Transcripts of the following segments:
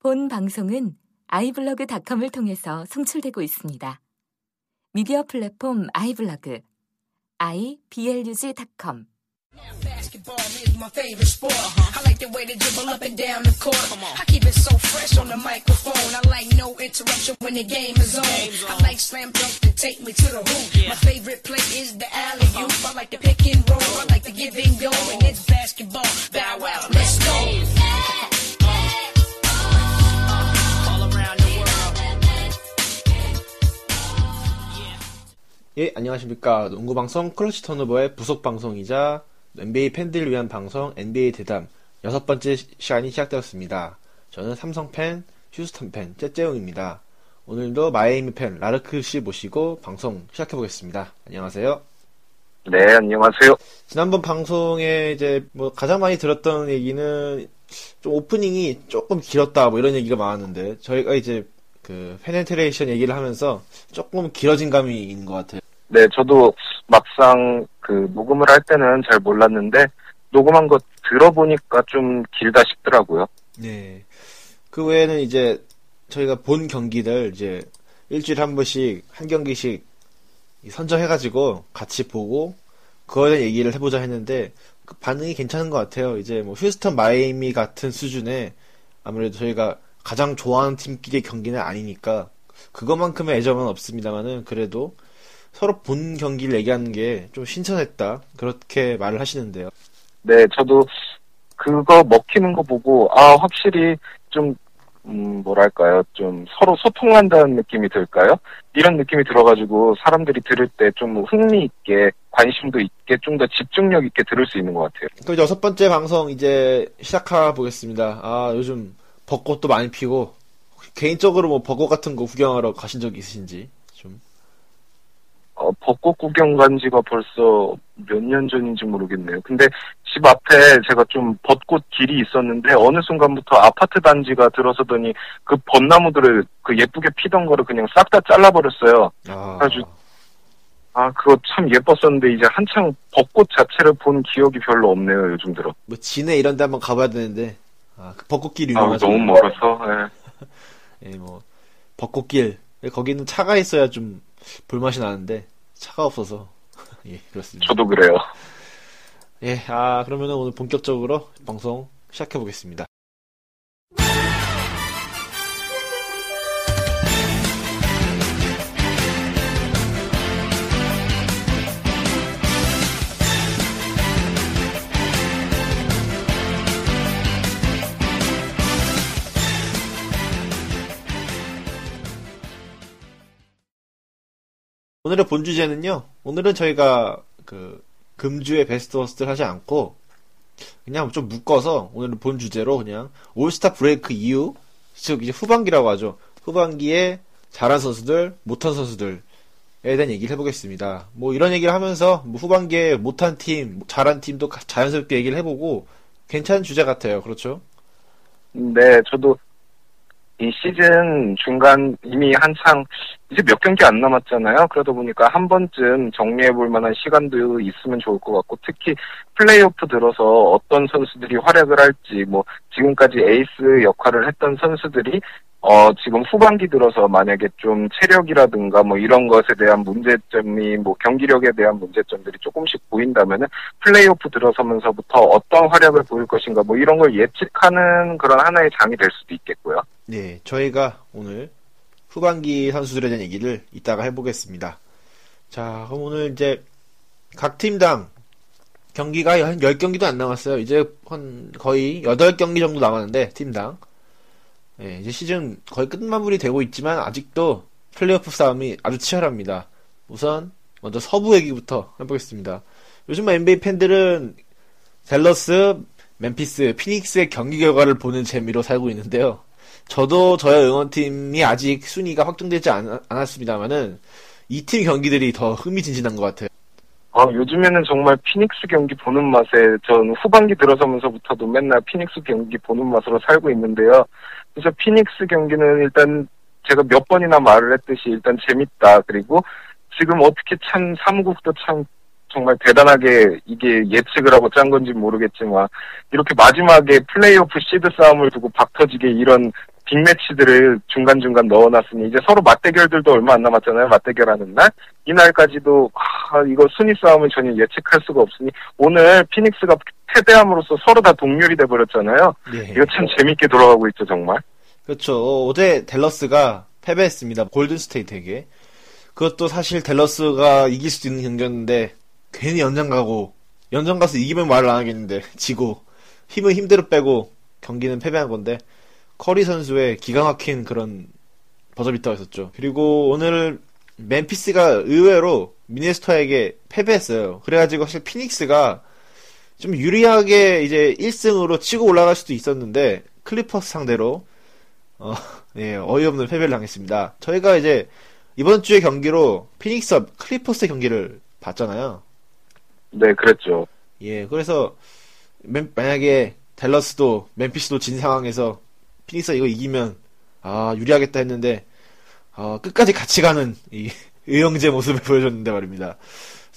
본 방송은 아이블로그닷컴을 통해서 송출되고 있습니다. 미디어 플랫폼 아이블로그 iblog.com Basketball is my favorite sport. I like the way they dribble up and down the court. I keep it so fresh on the microphone. I like no interruption when the game is on. I like slam dunk to take me to the hoop. My favorite play is the alley oop. I like the pick and roll. I like the give and go. And it's basketball. Bow wow, let's go. 예, 안녕하십니까. 농구방송 클러치 턴오버의 부속 방송이자 NBA 팬들을 위한 방송 NBA 대담 여섯 번째 시- 시간이 시작되었습니다. 저는 삼성 팬, 휴스턴 팬, 째째용입니다. 오늘도 마이애미 팬 라르크 씨 모시고 방송 시작해 보겠습니다. 안녕하세요. 네, 안녕하세요. 지난번 방송에 이제 뭐 가장 많이 들었던 얘기는 좀 오프닝이 조금 길었다 뭐 이런 얘기가 많았는데 저희가 이제 그 penetration 얘기를 하면서 조금 길어진 감이 있는 것 같아요. 네, 저도 막상 그 녹음을 할 때는 잘 몰랐는데 녹음한 거 들어보니까 좀 길다 싶더라고요. 네. 그 외에는 이제 저희가 본 경기들 이제 일주일에 한 번씩 한 경기씩 선정해가지고 같이 보고 그거에 대한 얘기를 해보자 했는데 그 반응이 괜찮은 것 같아요. 이제 뭐 휴스턴 마이애미 같은 수준의 아무래도 저희가 가장 좋아하는 팀끼리의 경기는 아니니까 그것만큼의 애정은 없습니다만은 그래도 서로 본 경기를 얘기하는 게 좀 신선했다 그렇게 말을 하시는데요. 네, 저도 그거 먹히는 거 보고 아 확실히 좀 음, 뭐랄까요, 좀 서로 소통한다는 느낌이 들까요? 이런 느낌이 들어가지고 사람들이 들을 때 좀 흥미 있게 관심도 있게 좀 더 집중력 있게 들을 수 있는 것 같아요. 그럼 여섯 번째 방송 이제 시작해 보겠습니다. 아, 요즘 벚꽃도 많이 피고 개인적으로 뭐 벚꽃 같은 거 구경하러 가신 적 있으신지 좀. 어, 벚꽃 구경 간 지가 벌써 몇 년 전인지 모르겠네요. 근데 집 앞에 제가 좀 벚꽃 길이 있었는데 어느 순간부터 아파트 단지가 들어서더니 그 벚나무들을 그 예쁘게 피던 거를 그냥 싹 다 잘라버렸어요. 아, 아주- 아, 그거 참 예뻤었는데 이제 한창 벚꽃 자체를 본 기억이 별로 없네요, 요즘 들어. 뭐 진해 이런 데 한번 가봐야 되는데 아, 그 벚꽃길 아, 유명하죠. 너무 멀어서, 예. 예, 뭐 벚꽃길 거기는 차가 있어야 좀 볼맛이 나는데 차가 없어서 예, 그렇습니다. 저도 그래요. 예, 아, 그러면은 오늘 본격적으로 방송 시작해 보겠습니다. 오늘의 본 주제는요. 오늘은 저희가 그 금주의 베스트 worst를 하지 않고 그냥 좀 묶어서 오늘은 본 주제로 그냥 올스타 브레이크 이후 즉 이제 후반기라고 하죠. 후반기에 잘한 선수들, 못한 선수들에 대한 얘기를 해보겠습니다. 뭐 이런 얘기를 하면서 뭐 후반기에 못한 팀, 잘한 팀도 가- 자연스럽게 얘기를 해보고 괜찮은 주제 같아요. 그렇죠? 네, 저도 이 시즌 중간 이미 한창 이제 몇 경기 안 남았잖아요. 그러다 보니까 한 번쯤 정리해 볼 만한 시간도 있으면 좋을 것 같고 특히 플레이오프 들어서 어떤 선수들이 활약을 할지 뭐 지금까지 에이스 역할을 했던 선수들이 어 지금 후반기 들어서 만약에 좀 체력이라든가 뭐 이런 것에 대한 문제점이 뭐 경기력에 대한 문제점들이 조금씩 보인다면은 플레이오프 들어서면서부터 어떤 활약을 보일 것인가 뭐 이런 걸 예측하는 그런 하나의 장이 될 수도 있겠고요. 네, 저희가 오늘 후반기 선수들에 대한 얘기를 이따가 해보겠습니다. 자, 그럼 오늘 이제 각 팀당 경기가 한 10경기도 안 남았어요. 이제 한 거의 8경기 정도 남았는데, 팀당. 예, 이제 시즌 거의 끝마무리 되고 있지만, 아직도 플레이오프 싸움이 아주 치열합니다. 우선, 먼저 서부 얘기부터 해보겠습니다. 요즘 NBA 팬들은 댈러스, 멤피스, 피닉스의 경기 결과를 보는 재미로 살고 있는데요. 저도 저의 응원팀이 아직 순위가 확정되지 않, 않았습니다만은 이 팀 경기들이 더 흥미진진한 것 같아요. 아, 요즘에는 정말 피닉스 경기 보는 맛에 전 후반기 들어서면서부터도 맨날 피닉스 경기 보는 맛으로 살고 있는데요. 그래서 피닉스 경기는 일단 제가 몇 번이나 말을 했듯이 일단 재밌다. 그리고 지금 어떻게 참 사무국도 참 정말 대단하게 이게 예측을 하고 짠 건지 모르겠지만 이렇게 마지막에 플레이오프 시드 싸움을 두고 박터지게 이런 빅매치들을 중간중간 넣어놨으니 이제 서로 맞대결들도 얼마 안 남았잖아요. 맞대결하는 날. 이날까지도 아, 이거 순위 싸움을 전혀 예측할 수가 없으니 오늘 피닉스가 패배함으로써 서로 다 동률이 돼버렸잖아요. 예. 이거 참 재밌게 돌아가고 있죠, 정말. 그렇죠. 어제 댈러스가 패배했습니다. 골든스테이트에게. 그것도 사실 댈러스가 이길 수도 있는 경기였는데 괜히 연장 가고 연장 가서 이기면 말을 안 하겠는데 지고 힘은 힘대로 빼고 경기는 패배한 건데 커리 선수의 기가 막힌 그런 버저비터가 있었죠. 그리고 오늘 멤피스가 의외로 미네소타에게 패배했어요. 그래가지고 사실 피닉스가 좀 유리하게 이제 1승으로 치고 올라갈 수도 있었는데 클리퍼스 상대로 어, 예, 어이없는 패배를 당했습니다. 저희가 이제 이번 주의 경기로 피닉스와 클리퍼스 경기를 봤잖아요. 네, 그랬죠. 예, 그래서 맨- 만약에 댈러스도 멤피스도 진 상황에서 피닉스가 이거 이기면 아 유리하겠다 했는데 어, 끝까지 같이 가는 이 의형제 모습을 보여줬는데 말입니다.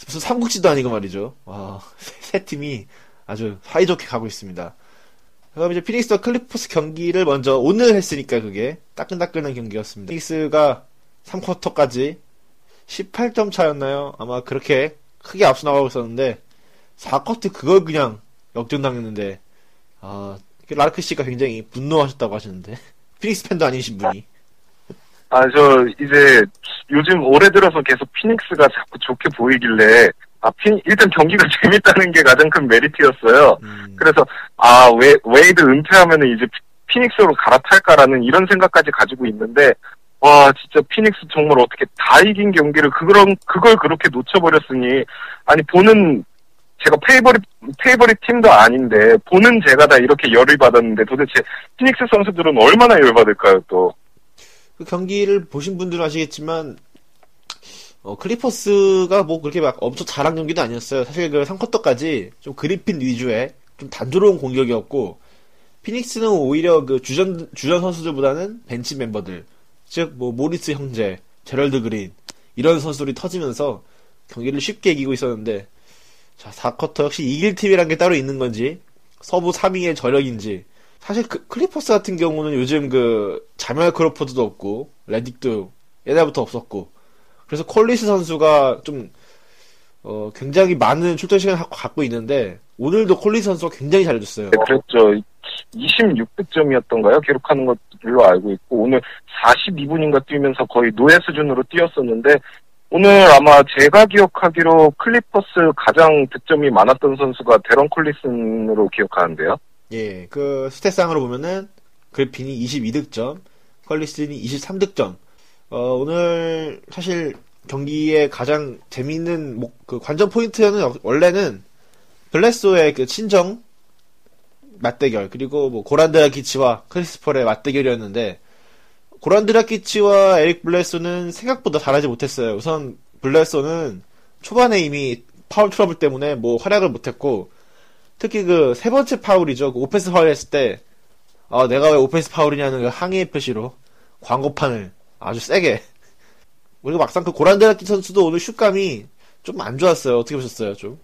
무슨 삼국지도 아니고 말이죠. 와, 세, 세 팀이 아주 사이좋게 가고 있습니다. 그럼 이제 피닉스와 클리퍼스 경기를 먼저 오늘 했으니까 그게 따끈따끈한 경기였습니다. 피닉스가 3쿼터까지 18점 차였나요? 아마 그렇게 크게 앞서 나가고 있었는데 4쿼터 그걸 그냥 역전당했는데 아 라르크 씨가 굉장히 분노하셨다고 하시는데. 피닉스 팬도 아니신 분이. 아, 저, 이제, 요즘 올해 들어서 계속 피닉스가 자꾸 좋게 보이길래, 아, 피, 일단 경기가 재밌다는 게 가장 큰 메리트였어요. 음, 그래서, 아, 웨, 웨이드 은퇴하면은 이제 피- 피닉스로 갈아탈까라는 이런 생각까지 가지고 있는데, 와, 진짜 피닉스 정말 어떻게 다 이긴 경기를 그런, 그걸 그렇게 놓쳐버렸으니, 아니, 보는, 제가 favorite, favorite 팀도 아닌데, 보는 제가 다 이렇게 열을 받았는데, 도대체 피닉스 선수들은 얼마나 열 받을까요, 또. 그 경기를 보신 분들은 아시겠지만 어, 클리퍼스가 뭐 그렇게 막 엄청 잘한 경기도 아니었어요. 사실 그 3쿼터까지 좀 그리핀 위주의 좀 단조로운 공격이었고 피닉스는 오히려 그 주전 주전 선수들보다는 벤치 멤버들 즉 뭐 모리스 형제, 제럴드 그린 이런 선수들이 터지면서 경기를 쉽게 이기고 있었는데 자 4쿼터 역시 이길 팀이란 게 따로 있는 건지 서부 3위의 저력인지 사실 그 클리퍼스 같은 경우는 요즘 그 자멜 크로포드도 없고 레딕도 옛날부터 없었고 그래서 콜리슨 선수가 좀 어, 굉장히 많은 출전 시간을 갖고- 갖고 있는데 오늘도 콜리슨 선수가 굉장히 잘해줬어요. 네, 그랬죠. 26득점이었던가요? 기록하는 것들로 알고 있고, 오늘 42분인가 뛰면서 거의 노예 수준으로 뛰었었는데, 오늘 아마 제가 기억하기로 클리퍼스 가장 득점이 많았던 선수가 데런 콜리슨으로 기억하는데요. 예, 그 stat상으로 보면은 그리핀이 22득점, 콜리슨이 23득점. 어, 오늘 사실 경기의 가장 재미있는 목- 그 관전 포인트는 원래는 블레드소의 그 친정 맞대결 그리고 뭐 고란 드라기치와 크리스 폴의 맞대결이었는데 고란 드라기치와 에릭 블레드소는 생각보다 잘하지 못했어요. 우선 블레드소는 초반에 이미 파울 트러블 때문에 뭐 활약을 못했고 특히 그 세 번째 파울이죠. 그 오펜스 파울 했을 때, 아, 내가 왜 오펜스 파울이냐는 그 항의 표시로 광고판을 아주 세게. 그리고 막상 그 고란 드라기 선수도 오늘 슛감이 좀 안 좋았어요. 어떻게 보셨어요, 좀?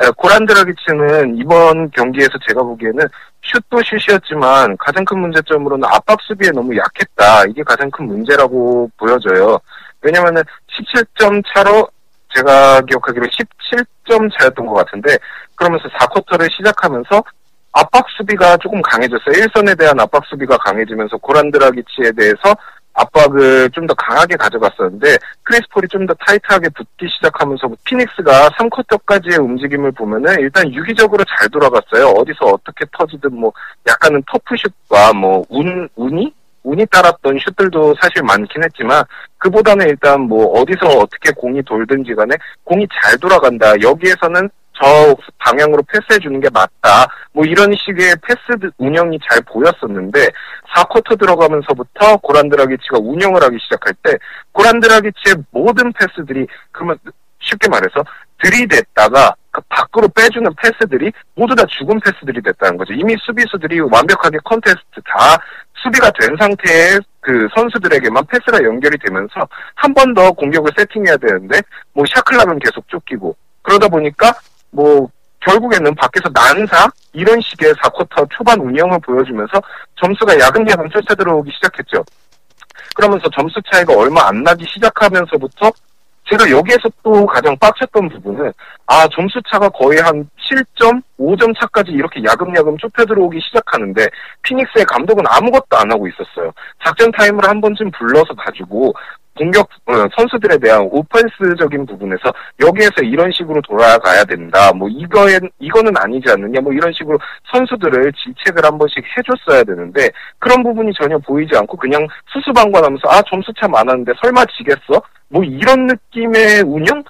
에, 고란드라기치는 이번 경기에서 제가 보기에는 슛도 슛이었지만 가장 큰 문제점으로는 압박 수비에 너무 약했다. 이게 가장 큰 문제라고 보여져요. 왜냐면은 17점 차로 제가 기억하기로 17점 차였던 것 같은데 그러면서 4쿼터를 시작하면서 압박 수비가 조금 강해졌어요. 1선에 대한 압박 수비가 강해지면서 고란드라기치에 대해서 압박을 좀 더 강하게 가져갔었는데 크리스폴이 좀 더 타이트하게 붙기 시작하면서 피닉스가 3쿼터까지의 움직임을 보면은 일단 유기적으로 잘 돌아갔어요. 어디서 어떻게 터지든 뭐 약간은 터프슛과 뭐 운, 운이? 운이 따랐던 슛들도 사실 많긴 했지만 그보다는 일단 뭐 어디서 어떻게 공이 돌든지 간에 공이 잘 돌아간다. 여기에서는 저 방향으로 패스해 주는 게 맞다. 뭐 이런 식의 패스 운영이 잘 보였었는데 4쿼터 들어가면서부터 고란 드라기치가 운영을 하기 시작할 때 고란 드라기치의 모든 패스들이 그러면 쉽게 말해서 들이댔다가 그 밖으로 빼주는 패스들이 모두 다 죽은 패스들이 됐다는 거죠. 이미 수비수들이 완벽하게 컨테스트 다 수비가 된 상태의 그 선수들에게만 패스가 연결이 되면서 한 번 더 공격을 세팅해야 되는데 뭐 shot clock은 계속 쫓기고 그러다 보니까 뭐 결국에는 밖에서 난사 이런 식의 4쿼터 초반 운영을 보여주면서 점수가 야금야금 쫓아 들어오기 시작했죠. 그러면서 점수 차이가 얼마 안 나기 시작하면서부터 제가 여기에서 또 가장 빡쳤던 부분은 아 점수 차가 거의 한 7점, 5점 차까지 이렇게 야금야금 좁혀 들어오기 시작하는데 피닉스의 감독은 아무것도 안 하고 있었어요. 작전 타임을 한 번쯤 불러서 가지고 공격 어, 선수들에 대한 오펜스적인 부분에서 여기에서 이런 식으로 돌아가야 된다. 뭐 이거엔 이거는 아니지 않느냐. 뭐 이런 식으로 선수들을 질책을 한 번씩 해줬어야 되는데 그런 부분이 전혀 보이지 않고 그냥 수수방관하면서 아 점수 차 많았는데 설마 지겠어? 뭐 이런 느낌의 운영?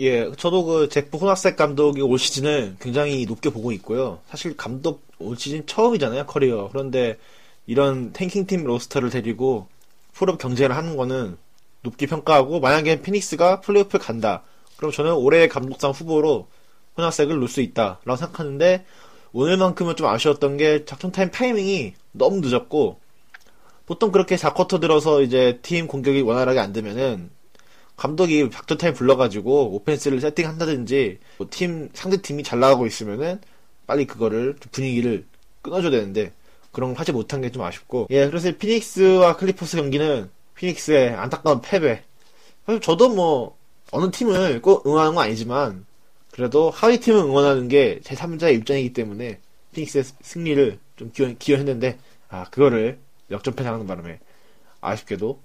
예, 저도 그 제프 호나섹 감독이 올 시즌을 굉장히 높게 보고 있고요. 사실 감독 올 시즌 처음이잖아요, 커리어. 그런데 이런 tanking 팀 roster를 데리고 플옵 경쟁을 하는 거는 높게 평가하고 만약에 피닉스가 플레이오프에 간다. 그럼 저는 올해의 감독상 후보로 호나섹을 놓을 수 있다라고 생각하는데 오늘만큼은 좀 아쉬웠던 게 작전 타임 타이밍이 너무 늦었고 보통 그렇게 4쿼터 들어서 이제 팀 공격이 원활하게 안 되면은 감독이 작전 타임 불러가지고 오펜스를 세팅한다든지 뭐 팀 상대 팀이 잘 나가고 있으면은 빨리 그거를 좀 분위기를 끊어줘야 되는데 그런 걸 하지 못한 게 좀 아쉽고 예 그래서 피닉스와 클리퍼스 경기는 피닉스의 안타까운 패배 사실 저도 뭐 어느 팀을 꼭 응원하는 건 아니지만 그래도 하위 팀을 응원하는 게 제 3자의 입장이기 때문에 피닉스의 승리를 좀 기원, 기원했는데 아 그거를 역전패 당하는 바람에 아쉽게도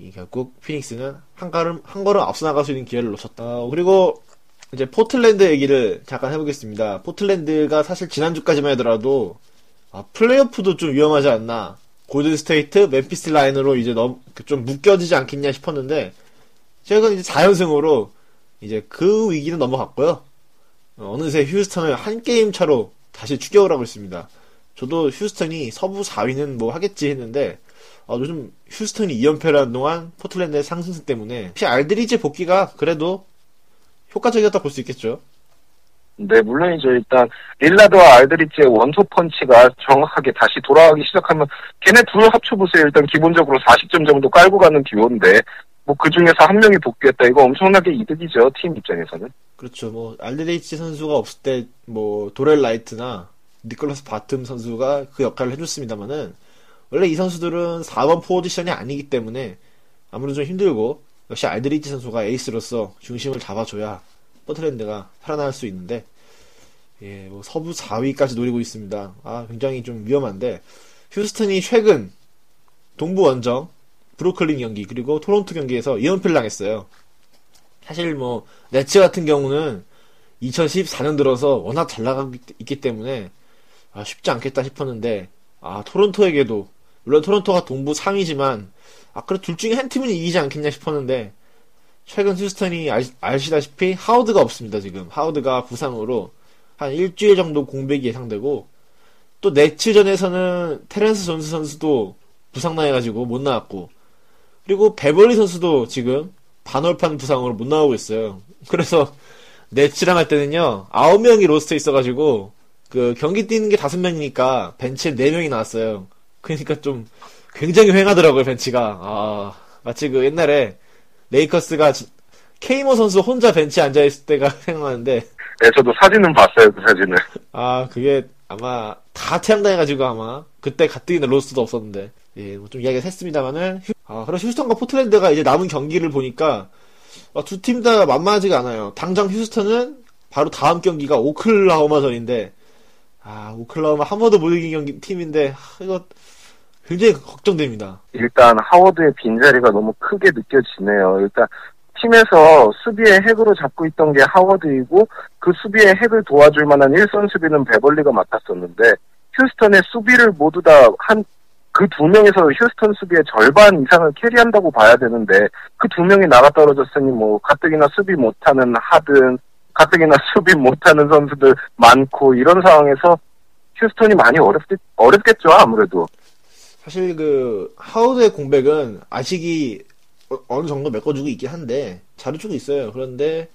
이 결국 피닉스는 한 걸음 한 걸음 앞서 나갈 수 있는 기회를 놓쳤다. 그리고 이제 포틀랜드 얘기를 잠깐 해보겠습니다. 포틀랜드가 사실 지난주까지만 하더라도 아, 플레이오프도 좀 위험하지 않나. 골든 스테이트, 멤피스 라인으로 이제 너무 좀 묶여지지 않겠냐 싶었는데 최근 이제 4연승으로 이제 그 위기는 넘어갔고요. 어, 어느새 휴스턴을 한 게임 차로 다시 추격을 하고 있습니다. 저도 휴스턴이 서부 4위는 뭐 하겠지 했는데 어, 요즘 휴스턴이 2연패를 한 동안 포틀랜드의 상승세 때문에 혹시 알드리지 복귀가 그래도 효과적이었다 볼 수 있겠죠. 네, 물론이죠. 일단 릴라드와 알드리치의 원투 펀치가 정확하게 다시 돌아가기 시작하면 걔네 둘 합쳐보세요. 일단 기본적으로 40점 정도 깔고 가는 듀오인데 뭐 그 중에서 한 명이 복귀했다. 이거 엄청나게 이득이죠. 팀 입장에서는. 그렇죠. 뭐 알드리치 선수가 없을 때 뭐 도렐 라이트나 니콜라스 바텀 선수가 그 역할을 해줬습니다만은 원래 이 선수들은 4번 포지션이 아니기 때문에 아무래도 좀 힘들고 역시 알드리치 선수가 에이스로서 중심을 잡아줘야 포틀랜드가 살아날 수 있는데 예, 뭐 서부 4위까지 노리고 있습니다. 아, 굉장히 좀 위험한데 휴스턴이 최근 동부 원정 브루클린 경기 그리고 토론토 경기에서 2연패를 당했어요. 사실 뭐 네츠 같은 경우는 2014년 들어서 워낙 잘 나가고 있기 때문에 아, 쉽지 않겠다 싶었는데 아 토론토에게도 물론 토론토가 동부 3위지만 아 그래 둘 중에 한 팀은 이기지 않겠냐 싶었는데 최근 휴스턴이 아시다시피 하워드가 없습니다 지금 하워드가 부상으로 한 일주일 정도 공백이 예상되고 또 네츠전에서는 테렌스 존스 선수도 부상나해가지고 못 나왔고 그리고 베벌리 선수도 지금 반월판 부상으로 못 나오고 있어요. 그래서 네츠랑 할 때는요 아홉 명이 roster에 있어가지고 그 경기 뛰는 게 다섯 명이니까 벤치에 네 명이 나왔어요. 그러니까 좀 굉장히 휑하더라고요 벤치가. 아 마치 그 옛날에 레이커스가 케이모 선수 혼자 벤치에 앉아 있을 때가 생각나는데. 네, 저도 사진은 봤어요 그 사진을. 아 그게 아마 다 태양당해가지고 아마 그때 가뜩이나 로스도 없었는데 예, 뭐 좀 이야기가 했습니다만은 아 그리고 휴스턴과 포틀랜드가 이제 남은 경기를 보니까 아, 두팀 다 만만하지가 않아요. 당장 휴스턴은 바로 다음 경기가 오클라호마전인데 아 오클라호마 한 번도 못 이긴 경기 팀인데 아, 이거 굉장히 걱정됩니다. 일단 하워드의 빈자리가 너무 크게 느껴지네요. 일단 팀에서 수비의 핵으로 잡고 있던 게 하워드이고 그 수비의 핵을 도와줄 만한 1선 수비는 베벌리가 맡았었는데 휴스턴의 수비를 모두 다 한 그 두 명에서 휴스턴 수비의 절반 이상을 캐리한다고 봐야 되는데 그 두 명이 나가 떨어졌으니 뭐 가뜩이나 수비 못하는 하든 가뜩이나 수비 못하는 선수들 많고 이런 상황에서 휴스턴이 많이 어렵겠, 어렵겠죠 아무래도 사실 그 하우드의 공백은 아식이 어, 어느 정도 메꿔주고 있긴 한데 잘해주고 있어요. 그런데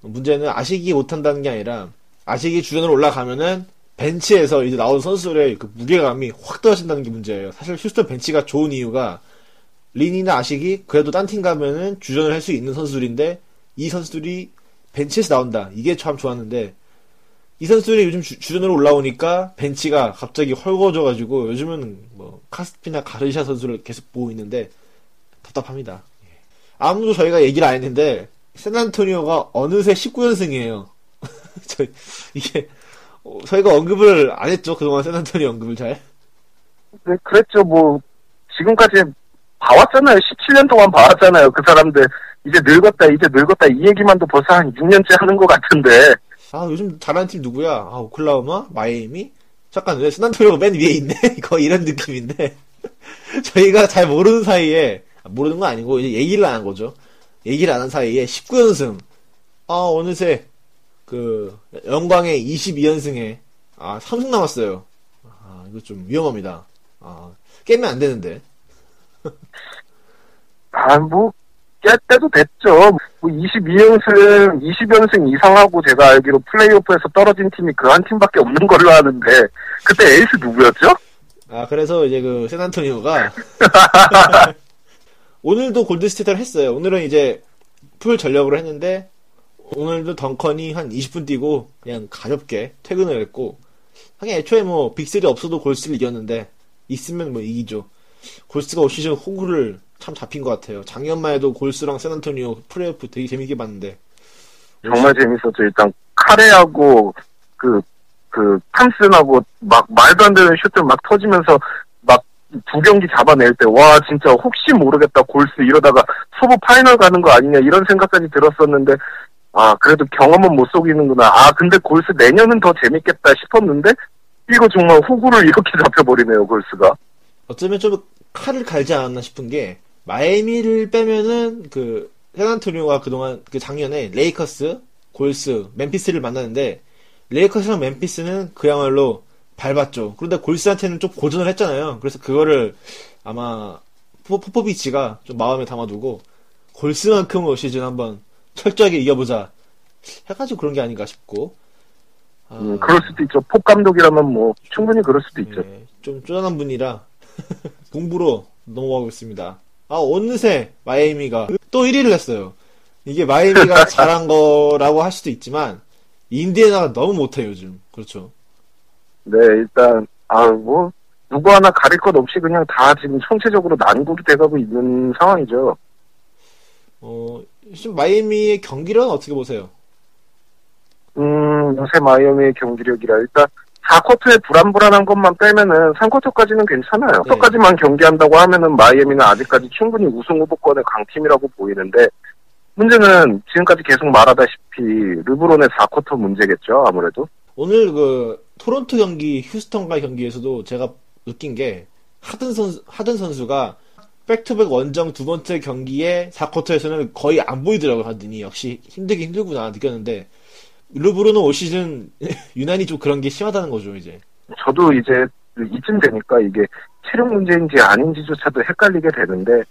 문제는 아식이 못한다는 게 아니라 아식이 주전으로 올라가면은 벤치에서 이제 나온 선수들의 그 무게감이 확 떨어진다는 게 문제예요. 사실 휴스턴 벤치가 좋은 이유가 린이나 아식이 그래도 딴 팀 가면은 주전을 할 수 있는 선수들인데 이 선수들이 벤치에서 나온다. 이게 참 좋았는데 이 선수들이 요즘 주, 주전으로 올라오니까 벤치가 갑자기 헐거워져가지고 요즘은 뭐 카스피나 가르샤 선수를 계속 보고 있는데 답답합니다. 예. 아무도 저희가 얘기를 안 했는데 샌안토니오가 어느새 19연승이에요. 저 이게 어, 저희가 언급을 안 했죠 그동안 샌안토니오 언급을 잘. 네, 그랬죠. 뭐 지금까지 봐왔잖아요. 17년 동안 봐왔잖아요. 그 사람들 이제 늙었다, 이제 늙었다 이 얘기만도 벌써 한 6년째 하는 것 같은데. 아 요즘 잘하는 팀 누구야? 아 오클라호마, 마이애미. 잠깐 왜 샌안토니오가 맨 위에 있네? 거의 이런 느낌인데 저희가 잘 모르는 사이에 아, 모르는 건 아니고 이제 얘기를 안 한 거죠. 얘기를 안 한 사이에 19연승. 아 어느새 그 영광의 22연승에 아 3승 남았어요. 아 이거 좀 위험합니다. 아 깨면 안 되는데. 아, 뭐, 깰 때도 됐죠. 뭐, 22연승, 20연승 이상하고 제가 알기로 플레이오프에서 떨어진 팀이 그 한 팀밖에 없는 걸로 아는데, 그때 에이스 누구였죠? 아 그래서 이제 그 샌안토니오가 오늘도 골든스테이트를 했어요. 오늘은 이제 full 전력으로 했는데 오늘도 덩컨이 한 20분 뛰고 그냥 가볍게 퇴근을 했고 하긴 애초에 뭐 Big 3 없어도 골스를 이겼는데 있으면 뭐 이기죠. 골스가 올 시즌 호구를 참 잡힌 것 같아요. 작년만 해도 골스랑 샌안토니오 플레이오프 되게 재밌게 봤는데 정말 재밌었죠. 일단, 커리하고, 그, 그, 탐슨하고, 막, 말도 안 되는 슛들 막 터지면서, 막, 두 경기 잡아낼 때, 와, 진짜, 혹시 모르겠다, 골스 이러다가, 서부 final 가는 거 아니냐, 이런 생각까지 들었었는데, 아, 그래도 경험은 못 속이는구나. 아, 근데 골스 내년은 더 재밌겠다 싶었는데, 이거 정말 호구를 이렇게 잡혀버리네요, 골스가. 어쩌면 좀 칼을 갈지 않았나 싶은 게 마이애미를 빼면은 그 샌안토니오가 그동안 그 작년에 레이커스, 골스, 멤피스를 만났는데 레이커스랑 멤피스는 그야말로 밟았죠. 그런데 골스한테는 좀 고전을 했잖아요. 그래서 그거를 아마 포- 포포비치가 좀 마음에 담아두고 골스만큼은 올 시즌 한번 철저하게 이겨보자 해가지고 그런 게 아닌가 싶고 아, 음, 그럴 수도 있죠. 폭 감독이라면 뭐, 충분히 그럴 수도 있죠. 예, 좀 쪼잔한 분이라 공부로 넘어가고 있습니다. 아 어느새 마이애미가 또 1위를 했어요. 이게 마이애미가 잘한 거라고 할 수도 있지만 인디애나가 너무 못해 요즘. 그렇죠. 네, 일단, 아, 뭐, 누구 하나 가릴 것 없이 그냥 다 지금 총체적으로 난국이 돼가고 있는 상황이죠. 어 지금 마이애미의 경기력은 어떻게 보세요? 음, 요새 마이애미의 경기력이라 일단 4쿼터에 불안불안한 것만 빼면은 3쿼터까지는 괜찮아요. 네. 4쿼터까지만 경기한다고 하면은 마이애미는 아직까지 충분히 우승 후보권의 강팀이라고 보이는데 문제는 지금까지 계속 말하다시피 르브론의 4쿼터 문제겠죠, 아무래도. 오늘 그 토론토 경기 휴스턴과 경기에서도 제가 느낀 게 하든 선수 하든 선수가 back-to-back 원정 두 번째 경기에 4쿼터에서는 거의 안 보이더라고요 하든이 역시 힘들긴 힘들구나 느꼈는데 르브론은 올 시즌 유난히 좀 그런 게 심하다는 거죠 이제 저도 이제 이쯤 되니까 이게 체력 문제인지 아닌지조차도 헷갈리게 되는데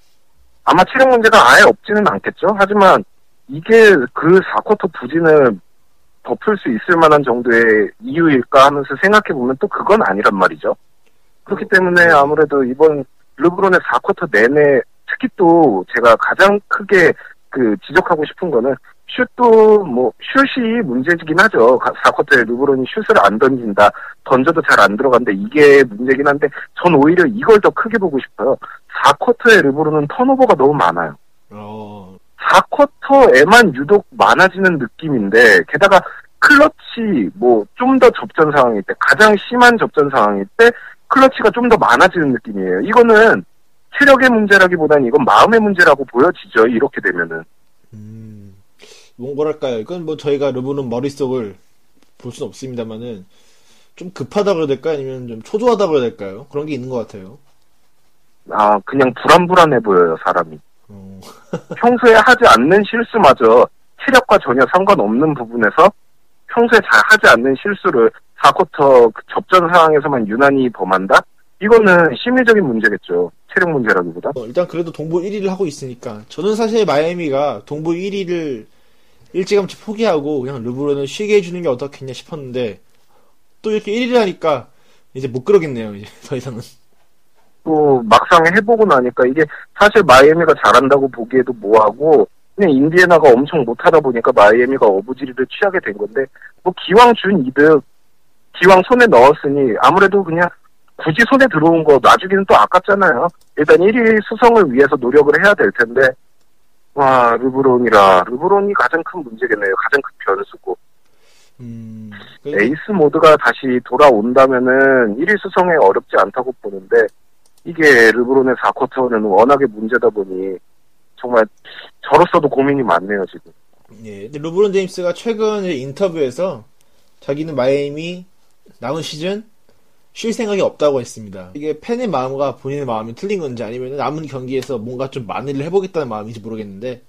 아마 체력 문제가 아예 없지는 않겠죠. 하지만 이게 그 4쿼터 부진을 덮을 수 있을 만한 정도의 이유일까 하면서 생각해 보면 또 그건 아니란 말이죠. 그렇기 때문에 아무래도 이번 르브론의 4쿼터 내내 특히 또 제가 가장 크게 그 지적하고 싶은 거는 슛도 뭐 슛이 문제이긴 하죠. 4쿼터에 르브론이 슛을 안 던진다. 던져도 잘 안 들어간다. 이게 문제긴 한데 전 오히려 이걸 더 크게 보고 싶어요. 4쿼터에 르브론은 턴오버가 너무 많아요. 어 4쿼터에만 유독 많아지는 느낌인데 게다가 클러치 뭐 좀 더 접전 상황일 때 가장 심한 접전 상황일 때 클러치가 좀 더 많아지는 느낌이에요. 이거는 체력의 문제라기보다는 이건 마음의 문제라고 보여지죠. 이렇게 되면은 음, 뭐 뭐랄까요 이건 뭐 저희가 르브론 머릿속을 볼 수는 없습니다만은 좀 급하다고 해야 될까요 아니면 좀 초조하다고 해야 될까요 그런 게 있는 것 같아요 아 그냥 불안불안해 보여요 사람이. 어, 평소에 하지 않는 실수마저 체력과 전혀 상관없는 부분에서 평소에 잘 하지 않는 실수를 4쿼터 그 접전 상황에서만 유난히 범한다? 이거는 심리적인 문제겠죠. 체력 문제라기보다. 어, 일단 그래도 동부 1위를 하고 있으니까 저는 사실 마이애미가 동부 1위를 일찌감치 포기하고 그냥 르브론을 쉬게 해주는 게 어떻겠냐 싶었는데 또 이렇게 1위를 하니까 이제 못 그러겠네요 이제 더 이상은 또 막상 해보고 나니까 이게 사실 마이애미가 잘한다고 보기에도 뭐하고 그냥 인디애나가 엄청 못하다 보니까 마이애미가 어부지리를 취하게 된 건데 뭐 기왕 준 이득 기왕 손에 넣었으니 아무래도 그냥 굳이 손에 들어온 거 놔주기는 또 아깝잖아요. 일단 1위 수성을 위해서 노력을 해야 될 텐데 와 르브론이라 르브론이 가장 큰 문제겠네요. 가장 큰 변수고 음, 에이스 모드가 다시 돌아온다면은 1위 수성에 어렵지 않다고 보는데 이게 르브론의 4쿼터는 워낙에 문제다 보니 정말 저로서도 고민이 많네요 지금. 예, 근데 르브론 제임스가 최근 인터뷰에서 자기는 마이애미 남은 시즌 쉴 생각이 없다고 했습니다. 이게 팬의 마음과 본인의 마음이 틀린 건지 아니면 남은 경기에서 뭔가 좀 만회를 해보겠다는 마음인지 모르겠는데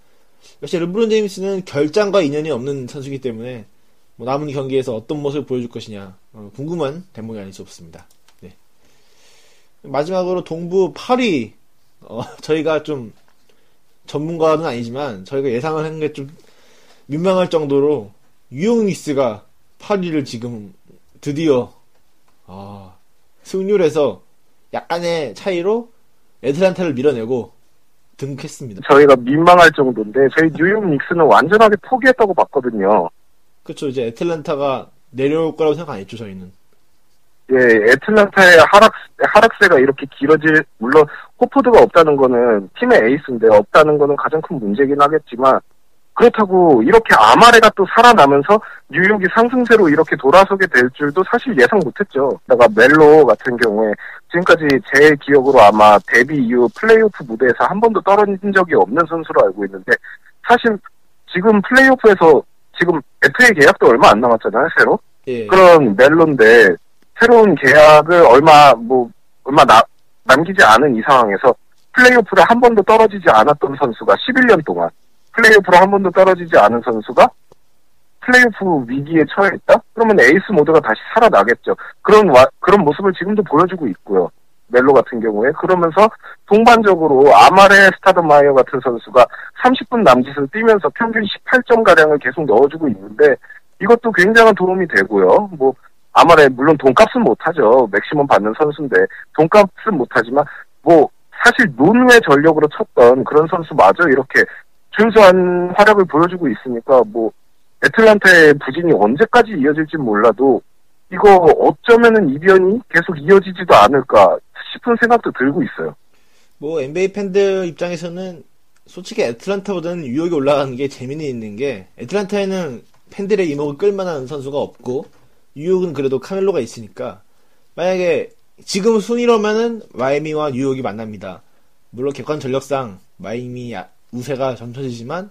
역시 르브론 제임스는 결장과 인연이 없는 선수이기 때문에 뭐 남은 경기에서 어떤 모습을 보여줄 것이냐 어, 궁금한 대목이 아닐 수 없습니다. 네. 마지막으로 동부 8위 어, 저희가 좀 전문가는 아니지만 저희가 예상을 한 게 좀 민망할 정도로 유용니스가 8위를 지금 드디어 아, 승률에서 약간의 차이로 애틀란타를 밀어내고 등극했습니다. 저희가 민망할 정도인데 저희 뉴욕 닉스는 완전하게 포기했다고 봤거든요. 그렇죠. 이제 애틀란타가 내려올 거라고 생각 안 했죠, 저희는. 예, 애틀란타의 하락 하락세가 이렇게 길어질 물론 호포드가 없다는 거는 팀의 에이스인데 없다는 거는 가장 큰 문제긴 하겠지만 그렇다고 이렇게 아마레가 또 살아나면서 뉴욕이 상승세로 이렇게 돌아서게 될 줄도 사실 예상 못했죠. 내가 멜로 같은 경우에 지금까지 제 기억으로 아마 데뷔 이후 플레이오프 무대에서 한 번도 떨어진 적이 없는 선수로 알고 있는데 사실 지금 플레이오프에서 지금 FA 계약도 얼마 안 남았잖아요, 새로. 예. 그런 멜로인데 새로운 계약을 얼마 뭐 얼마 나, 남기지 않은 이 상황에서 플레이오프를 한 번도 떨어지지 않았던 선수가 11년 동안 플레이오프를 한 번도 떨어지지 않은 선수가 플레이오프 위기에 처해 있다? 그러면 에이스 모드가 다시 살아나겠죠. 그런 와, 그런 모습을 지금도 보여주고 있고요. 멜로 같은 경우에 그러면서 동반적으로 아마레 스타드마이어 같은 선수가 30분 남짓을 뛰면서 평균 18점 가량을 계속 넣어주고 있는데 이것도 굉장한 도움이 되고요. 뭐 아마레 물론 돈값은 못하죠. 맥시멈 받는 선수인데 돈값은 못하지만 뭐 사실 논외 전력으로 쳤던 그런 선수마저 이렇게 준수한 활약을 보여주고 있으니까 뭐 애틀란타의 부진이 언제까지 이어질지 몰라도 이거 어쩌면은 이변이 계속 이어지지도 않을까 싶은 생각도 들고 있어요. 뭐 NBA 팬들 입장에서는 솔직히 애틀란타보다는 뉴욕이 올라가는 게 재미는 있는 게 애틀란타에는 팬들의 이목을 끌만한 선수가 없고 뉴욕은 그래도 카멜로가 있으니까 만약에 지금 순위로면은 마이애미와 뉴욕이 만납니다. 물론 객관 전력상 마이애미 우세가 점쳐지지만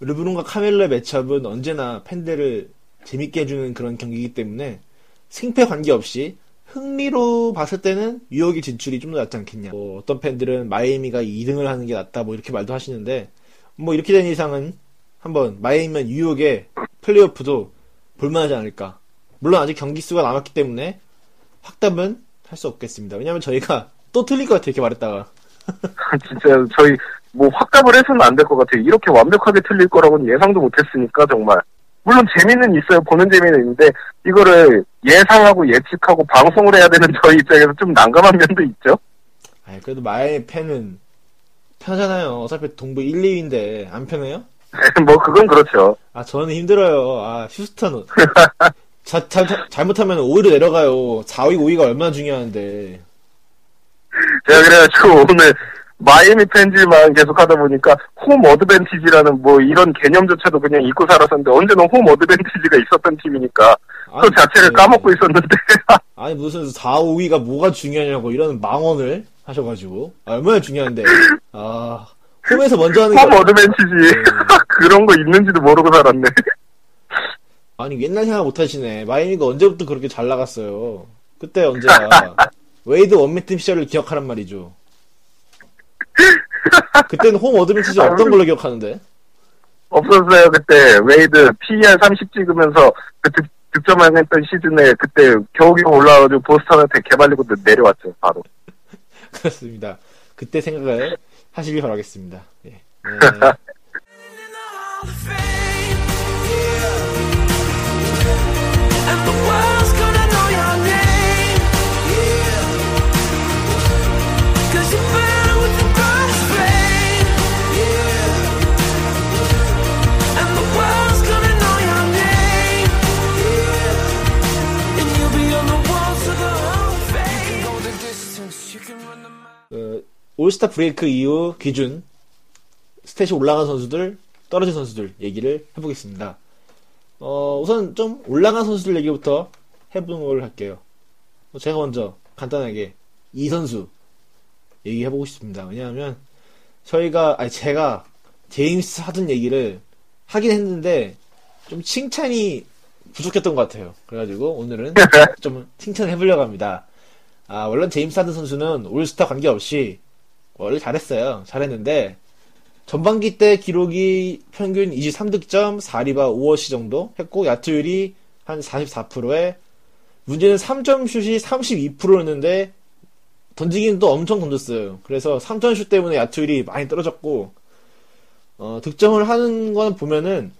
르브론과 카멜로의 매첩은 언제나 팬들을 재밌게 해주는 그런 경기이기 때문에 승패 관계없이 흥미로 봤을 때는 뉴욕이 진출이 좀 더 낫지 않겠냐. 뭐 어떤 팬들은 마이애미가 2등을 하는 게 낫다 뭐 이렇게 말도 하시는데 뭐 이렇게 된 이상은 한번 마이애미와 뉴욕의 플레이오프도 볼만하지 않을까. 물론 아직 경기 수가 남았기 때문에 확답은 할 수 없겠습니다. 왜냐면 저희가 또 틀릴 것 같아요. 이렇게 말했다가. 진짜 저희 뭐 확답을 해서는 안 될 것 같아요. 이렇게 완벽하게 틀릴 거라고는 예상도 못했으니까 정말. 물론 재미는 있어요. 보는 재미는 있는데 이거를 예상하고 예측하고 방송을 해야 되는 저희 입장에서 좀 난감한 면도 있죠. 아 그래도 마이애미 팬은 편하잖아요. 어차피 동부 1, 2위인데 안 편해요? 뭐 그건 그렇죠. 아 저는 힘들어요. 아 휴스턴 자, 자, 자, 잘못하면 5위로 내려가요. 4위, 5위가 얼마나 중요한데. 제가 그래가지고 오늘 마이애미 팬들만 계속 하다 보니까 home advantage라는 뭐 이런 개념조차도 그냥 잊고 살았었는데 언제나 home advantage가 있었던 팀이니까 그 자체를 네. 까먹고 있었는데 아니 무슨 4, 5위가 뭐가 중요하냐고 이런 망언을 하셔가지고 아, 얼마나 중요한데. 아 홈에서 먼저 하는 게 home advantage 그런 거 있는지도 모르고 살았네. 아니 옛날 생각 못 하시네. 마이애미가 언제부터 그렇게 잘 나갔어요. 그때 언제야. 웨이드 one-man team 시절을 기억하란 말이죠. 그때는 home advantage 없던 걸로 기억하는데. 없었어요 그때 웨이드 PER 30 찍으면서 그 득, 득점을 했던 시즌에 그때 겨우겨우 올라와가지고 보스턴한테 개발리고 내려왔죠 바로. 그렇습니다. 그때 생각을 하시길 바라겠습니다. 예. 네. 올스타 브레이크 이후 기준 스탯이 올라간 선수들, 떨어진 선수들 얘기를 해보겠습니다. 어, 우선 좀 올라간 선수들 얘기부터 해보는 걸 할게요. 제가 먼저 간단하게 이 선수 얘기해보고 싶습니다. 왜냐하면 저희가 아니 제가 제임스 하든 얘기를 하긴 했는데 좀 칭찬이 부족했던 것 같아요. 그래가지고 오늘은 좀 칭찬을 해보려고 합니다. 아 물론 제임스 하든 선수는 올스타 관계없이 원래 잘했어요. 잘했는데 전반기 때 기록이 평균 23득점, 4리바, 5어시 정도 했고 야투율이 한 44%에 문제는 3점 슛이 32%였는데 던지기는 또 엄청 던졌어요. 그래서 3점 슛 때문에 야투율이 많이 떨어졌고 어, 득점을 하는 거는 보면은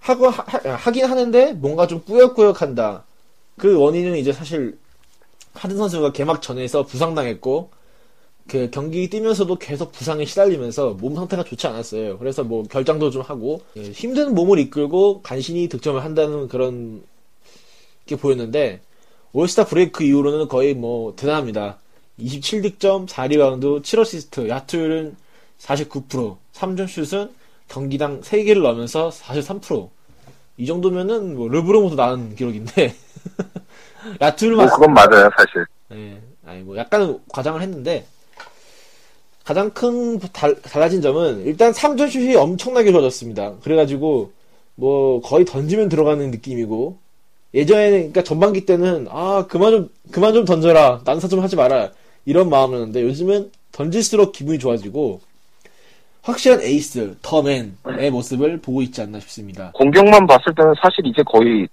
하고 하, 긴 하는데 뭔가 좀 꾸역꾸역한다. 그 원인은 이제 사실 하든 선수가 개막 전에서 부상당했고 그 경기 뛰면서도 계속 부상에 시달리면서 몸 상태가 좋지 않았어요. 그래서 뭐 결장도 좀 하고 예, 힘든 몸을 이끌고 간신히 득점을 한다는 그런 게 보였는데 All-Star break 이후로는 거의 뭐 대단합니다. 27득점, 4리바운드, 7어시스트, 야투율은 49%, 3점 슛은 경기당 3개를 넣으면서 43%. 이 정도면은 뭐 르브론보다 나은 기록인데 야투율 뭐 그건 맞아요, 사실. 예, 아니 뭐 약간은 과장을 했는데 가장 큰 달, 달라진 점은 일단 3점 슛이 엄청나게 좋아졌습니다. 그래가지고 뭐 거의 던지면 들어가는 느낌이고 예전에는 그러니까 전반기 때는 아 그만 좀 그만 좀 던져라 난사 좀 하지 마라 이런 마음이었는데 요즘은 던질수록 기분이 좋아지고 확실한 에이스 The Man의 모습을 보고 있지 않나 싶습니다. 공격만 봤을 때는 사실 이제 거의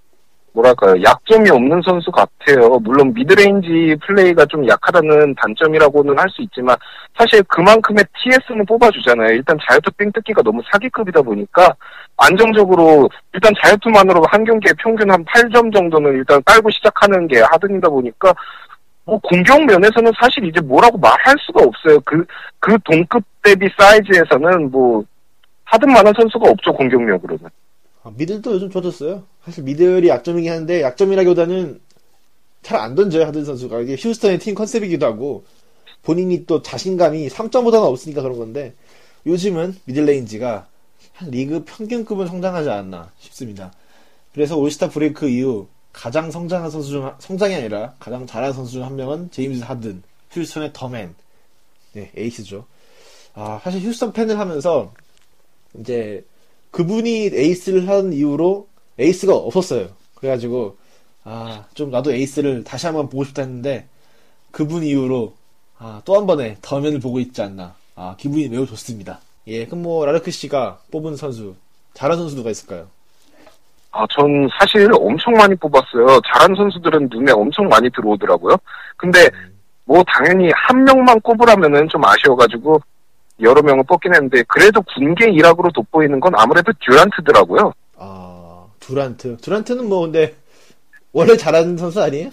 뭐랄까요 약점이 없는 선수 같아요. 물론 mid-range 플레이가 좀 약하다는 단점이라고는 할 수 있지만 사실 그만큼의 TS는 뽑아주잖아요. 일단 자유투 삥뜯기가 너무 사기급이다 보니까 안정적으로 일단 자유투만으로 한 경기에 평균 한 8점 정도는 일단 깔고 시작하는 게 하든이다 보니까 뭐 공격 면에서는 사실 이제 뭐라고 말할 수가 없어요. 그, 그 동급 대비 사이즈에서는 뭐 하든 만한 선수가 없죠, 공격력으로는. 아, middle도 요즘 좋아졌어요. 사실 middle이 약점이긴 한데 약점이라기보다는 잘 안 던져요 하든 선수가 이게 휴스턴의 팀 컨셉이기도 하고 본인이 또 자신감이 3점보다는 없으니까 그런 건데 요즘은 middle range가 한 리그 평균급은 성장하지 않았나 싶습니다. 그래서 All-Star break 이후 가장 성장한 선수 중 성장이 아니라 가장 잘하는 선수 중 한 명은 제임스 하든 휴스턴의 The Man 네 에이스죠. 아 사실 휴스턴 팬을 하면서 이제 그분이 에이스를 한 이후로 에이스가 없었어요. 그래가지고 아 좀 나도 에이스를 다시 한번 보고 싶다 했는데 그분 이후로 아, 또 한 번의 The Man을 보고 있지 않나 아, 기분이 매우 좋습니다. 예, 그럼 뭐 라르크 씨가 뽑은 선수 잘한 선수 누가 있을까요? 아, 전 사실 엄청 많이 뽑았어요. 잘한 선수들은 눈에 엄청 많이 들어오더라고요. 근데 뭐 당연히 한 명만 꼽으라면은 좀 아쉬워가지고 여러 명을 뽑긴 했는데 그래도 군계 일학으로 돋보이는 건 아무래도 듀란트더라고요. 아, 듀란트. 듀란트는 뭐 근데 원래 잘하는 선수 아니에요?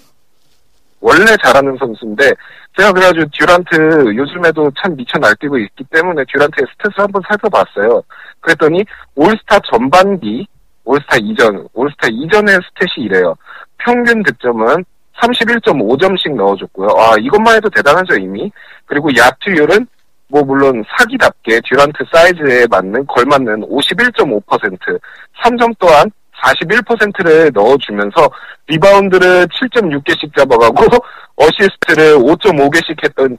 원래 잘하는 선수인데 제가 그래가지고 듀란트 요즘에도 참 미쳐 날뛰고 있기 때문에 듀란트의 stat을 한번 살펴봤어요. 그랬더니 올스타 전반기, 올스타 이전, 올스타 이전의 stat이 이래요. 평균 득점은 31.5점씩 넣어줬고요. 아 이것만 해도 대단하죠 이미. 그리고 야투율은 뭐 물론 사기답게 듀란트 사이즈에 맞는 걸맞는 51.5%, 3점 또한 41%를 넣어주면서 리바운드를 7.6개씩 잡아가고 어시스트를 5.5개씩 했던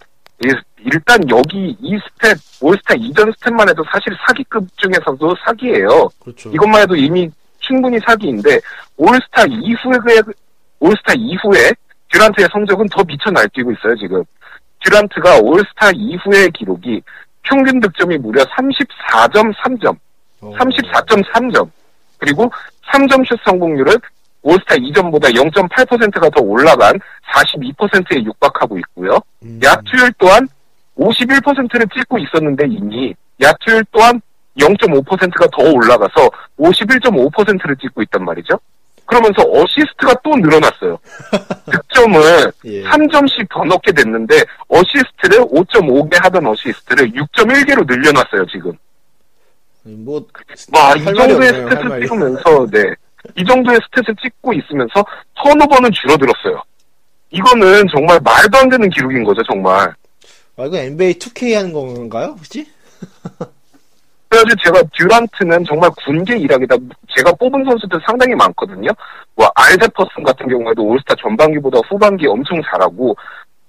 일단 여기 이 stat 올스타 이전 stat만 해도 사실 사기급 중에서도 사기예요. 그렇죠. 이것만 해도 이미 충분히 사기인데 올스타 이후에 올스타 이후에 듀란트의 성적은 더 미쳐 날뛰고 있어요 지금. 듀란트가 올스타 이후의 기록이 평균 득점이 무려 34.3점, 어, 34.3점. 그리고 3점 슛 성공률은 올스타 이전보다 0.8%가 더 올라간 42%에 육박하고 있고요. 음, 야투율 또한 51%를 찍고 있었는데 이미 야투율 또한 0.5%가 더 올라가서 51.5%를 찍고 있단 말이죠. 그러면서 어시스트가 또 늘어났어요. 득점을 예. 3점씩 더 넣게 됐는데 어시스트를 5.5개 하던 어시스트를 6.1개로 늘려놨어요 지금. 뭐 와, 이할 말이 정도의 없네요, 할 stat을. 찍으면서, 네. 이 정도의 stat을 찍고 있으면서 턴오버는 줄어들었어요. 이거는 정말 말도 안 되는 기록인 거죠, 정말. 아, 이거 NBA 2K 하는 건가요? 혹시? 그래가지고 제가 듀란트는 정말 군계 일학이다. 제가 뽑은 선수들 상당히 많거든요. 뭐 알제퍼슨 같은 경우에도 올스타 전반기보다 후반기 엄청 잘하고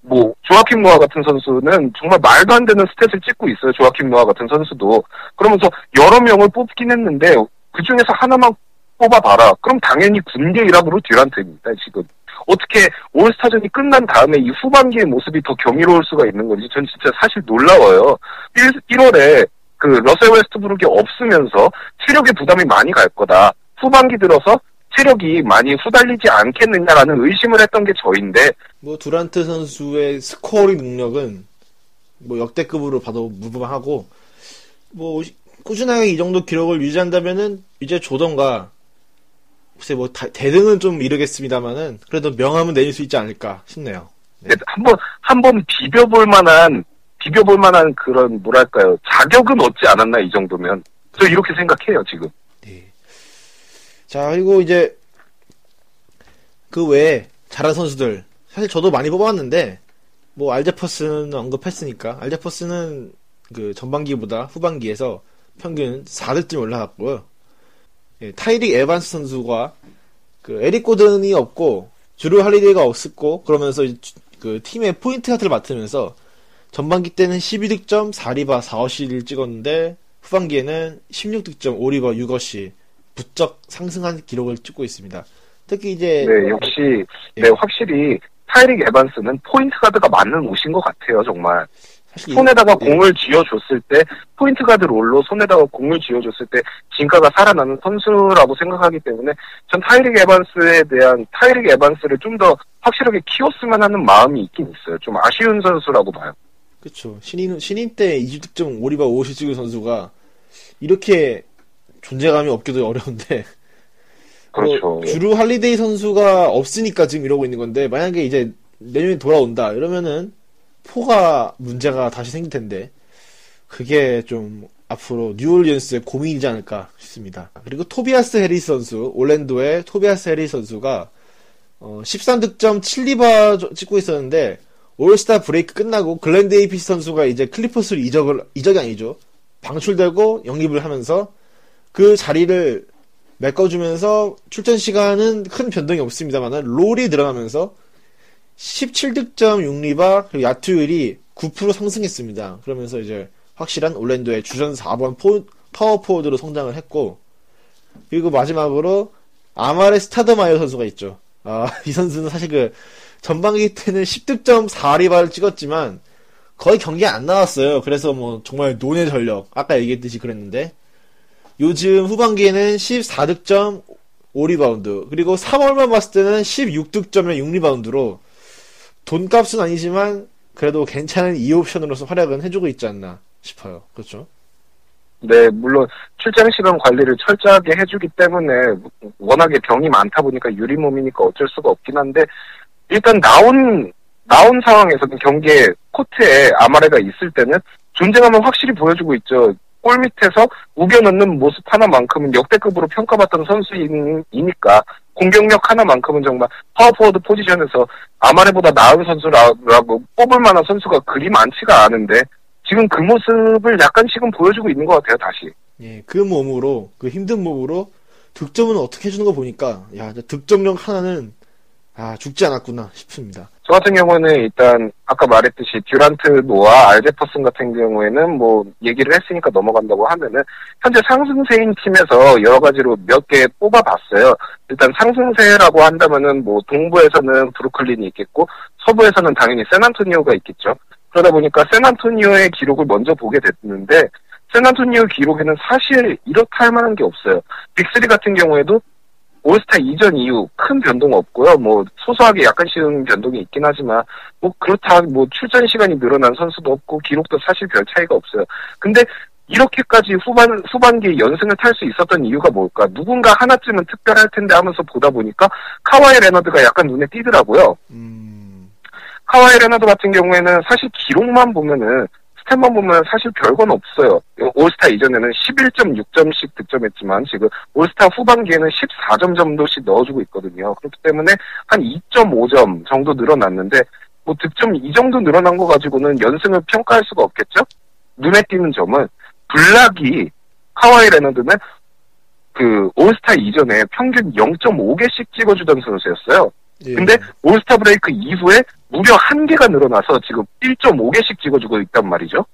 뭐 조아킴 노아 같은 선수는 정말 말도 안 되는 스탯을 찍고 있어요. 조아킴 노아 같은 선수도 그러면서 여러 명을 뽑긴 했는데 그 중에서 하나만 뽑아봐라. 그럼 당연히 군계 일학으로 듀란트입니다. 지금 어떻게 올스타전이 끝난 다음에 이 후반기의 모습이 더 경이로울 수가 있는 건지 전 진짜 사실 놀라워요. 1, 1월에 그 러셀 웨스트브룩이 없으면서 체력의 부담이 많이 갈 거다. 후반기 들어서 체력이 많이 후달리지 않겠느냐라는 의심을 했던 게 저인데 뭐 두란트 선수의 scoring 능력은 뭐 역대급으로 봐도 무방하고 뭐 꾸준하게 이 정도 기록을 유지한다면은 이제 조던가 글쎄 뭐 다- 대등은 좀 이르겠습니다만은 그래도 명함은 내릴 수 있지 않을까 싶네요. 네. 한번 한번 비벼볼 만한 비벼볼 만한 그런 뭐랄까요 자격은 얻지 않았나 이 정도면 저 이렇게 생각해요 지금. 네. 자, 그리고 이제 그 외에 잘한 선수들 사실 저도 많이 뽑아왔는데 뭐 알제퍼스는 언급했으니까 알제퍼스는 그 전반기보다 후반기에서 평균 4득점 올라갔고요. 예, 타이릭 에반스 선수가 그 에릭 고든이 없고 주루 할리데이가 없었고 그러면서 그 팀의 포인트 가드를 맡으면서 전반기 때는 12득점 4리바 4어시를 찍었는데 후반기에는 16득점 5리바 6어시 부쩍 상승한 기록을 찍고 있습니다. 특히 이제 네 역시 예. 네 확실히 타이릭 에반스는 포인트 가드가 맞는 옷인 것 같아요 정말. 손에다가 예. 공을 쥐어줬을 때 포인트 가드 role로 손에다가 공을 쥐어줬을 때 진가가 살아나는 선수라고 생각하기 때문에 전 타이릭 에반스에 대한 타이릭 에반스를 좀 더 확실하게 키웠으면 하는 마음이 있긴 있어요. 좀 아쉬운 선수라고 봐요. 그쵸. 신인, 신인 때 20득점 5리바 5어시 찍은 선수가 이렇게 존재감이 없기도 어려운데. 그렇죠. 뭐 주루 할리데이 선수가 없으니까 지금 이러고 있는 건데, 만약에 이제 내년에 돌아온다, 이러면은 포가 문제가 다시 생길 텐데, 그게 좀 앞으로 뉴올리언스의 고민이지 않을까 싶습니다. 그리고 토비아스 해리스 선수, 올랜도의 토비아스 해리스 선수가 어, 13득점 7리바 찍고 있었는데, 올스타 브레이크 끝나고 글렌 데이비스 선수가 이제 클리퍼스로 이적을 이적이 아니죠. 방출되고 영입을 하면서 그 자리를 메꿔주면서 출전 시간은 큰 변동이 없습니다만 role이 늘어나면서 17득점 6리바 그리고 야투율이 9% 상승했습니다. 그러면서 이제 확실한 올랜도의 주전 4번 포, 파워포워드로 성장을 했고 그리고 마지막으로 아마레 스타더마이어 선수가 있죠. 아, 이 선수는 사실 그 전반기 때는 10득점 4리바를 찍었지만 거의 경기에 안 나왔어요. 그래서 뭐 정말 논외 전력 아까 얘기했듯이 그랬는데 요즘 후반기에는 14득점 5리바운드 그리고 3월만 봤을 때는 16득점에 6리바운드로 돈값은 아니지만 그래도 괜찮은 2옵션으로서 활약은 해주고 있지 않나 싶어요. 그렇죠? 네, 물론 출장 시간 관리를 철저하게 해주기 때문에 워낙에 병이 많다 보니까 유리 몸이니까 어쩔 수가 없긴 한데 일단 나온 나온 상황에서는 경기에 코트에 아마레가 있을 때는 존재감을 확실히 보여주고 있죠. 골 밑에서 우겨넣는 모습 하나만큼은 역대급으로 평가받던 선수이니까 공격력 하나만큼은 정말 파워포워드 포지션에서 아마레보다 나은 선수라고 뽑을 만한 선수가 그리 많지가 않은데 지금 그 모습을 약간씩은 보여주고 있는 것 같아요, 다시. 예, 그 몸으로 그 힘든 몸으로 득점은 어떻게 해주는 거 보니까 야 득점력 하나는 아 죽지 않았구나 싶습니다. 저 같은 경우는 일단 아까 말했듯이 듀란트 노아 알제퍼슨 같은 경우에는 뭐 얘기를 했으니까 넘어간다고 하면은 현재 상승세인 팀에서 여러 가지로 몇 개 뽑아봤어요. 일단 상승세라고 한다면은 뭐 동부에서는 브루클린이 있겠고 서부에서는 당연히 샌안토니오가 있겠죠. 그러다 보니까 샌안토니오의 기록을 먼저 보게 됐는데 샌안토니오 기록에는 사실 이렇다 할 만한 게 없어요. 빅3 같은 경우에도 올스타 이전 이후 큰 변동 없고요. 뭐 소소하게 약간씩은 변동이 있긴 하지만 뭐 그렇다 뭐 출전 시간이 늘어난 선수도 없고 기록도 사실 별 차이가 없어요. 근데 이렇게까지 후반 후반기에 연승을 탈 수 있었던 이유가 뭘까? 누군가 하나쯤은 특별할 텐데 하면서 보다 보니까 카와이 레너드가 약간 눈에 띄더라고요. 음, 카와이 레너드 같은 경우에는 사실 기록만 보면은 stat만 보면 사실 별건 없어요. 올스타 이전에는 11.6점씩 득점했지만 지금 올스타 후반기에는 14점 정도씩 넣어주고 있거든요. 그렇기 때문에 한 2.5점 정도 늘어났는데 뭐뭐 득점 이 정도 늘어난 거 가지고는 연승을 평가할 수가 없겠죠? 눈에 띄는 점은 block이 카와이 레너드는 그 올스타 이전에 평균 0.5개씩 찍어주던 선수였어요. 예. 근데 올스타 브레이크 이후에 무려 한 개가 늘어나서 지금 1.5개씩 찍어주고 있단 말이죠.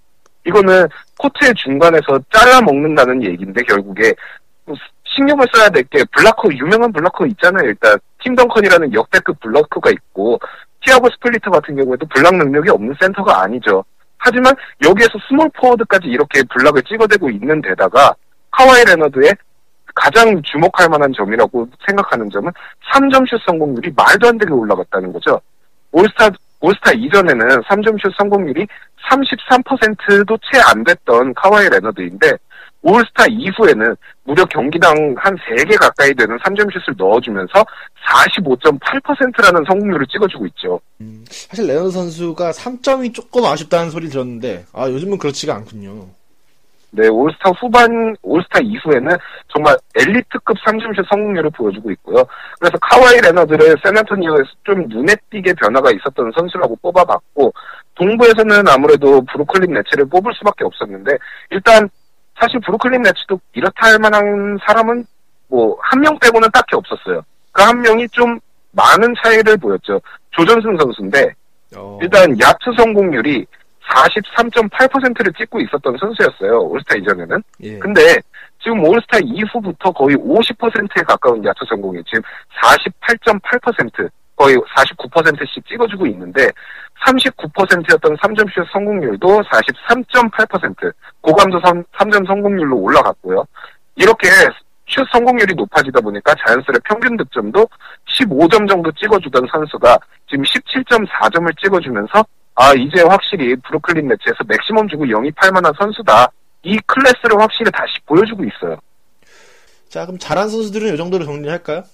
이거는 코트의 중간에서 잘라 먹는다는 얘기인데 결국에 신경을 써야 될 게 blocker 유명한 blocker 있잖아요. 일단 팀 덩컨이라는 역대급 blocker가 있고 티아고 스플리터 같은 경우에도 블락 능력이 없는 센터가 아니죠. 하지만 여기에서 스몰 포워드까지 이렇게 block을 찍어대고 있는 데다가 카와이 레너드의 가장 주목할 만한 점이라고 생각하는 점은 3점슛 성공률이 말도 안 되게 올라갔다는 거죠. 올스타 올스타 이전에는 3점슛 성공률이 33%도 채 안 됐던 카와이 레너드인데 올스타 이후에는 무려 경기당 한 3개 가까이 되는 3점슛을 넣어주면서 45.8%라는 성공률을 찍어주고 있죠. 음, 사실 레너드 선수가 3점이 조금 아쉽다는 소리 들었는데 아 요즘은 그렇지가 않군요. 네, 올스타 후반, 올스타 이후에는 정말 엘리트급 3점슛 성공률을 보여주고 있고요. 그래서 카와이 레너드를 샌안토니오에서 좀 눈에 띄게 변화가 있었던 선수라고 뽑아봤고, 동부에서는 아무래도 브루클린 네츠를 뽑을 수밖에 없었는데, 일단, 사실 브루클린 네츠도 이렇다 할 만한 사람은 뭐, 한 명 빼고는 딱히 없었어요. 그 한 명이 좀 많은 차이를 보였죠. 조전승 선수인데, 어, 일단 야투 성공률이 43.8%를 찍고 있었던 선수였어요. 올스타 이전에는. 예. 근데 지금 올스타 이후부터 거의 50%에 가까운 야투 성공이 지금 48.8% 거의 49%씩 찍어주고 있는데 39%였던 3점슛 성공률도 43.8% 고감도 3, 3점 성공률로 올라갔고요. 이렇게 슛 성공률이 높아지다 보니까 자연스레 평균 득점도 15점 정도 찍어주던 선수가 지금 17.4점을 찍어주면서 아 이제 확실히 브루클린 네츠에서 maximum 주고 영입할 만한 선수다. 이 클래스를 확실히 다시 보여주고 있어요. 자 그럼 잘한 선수들은 이 정도로 정리할까요?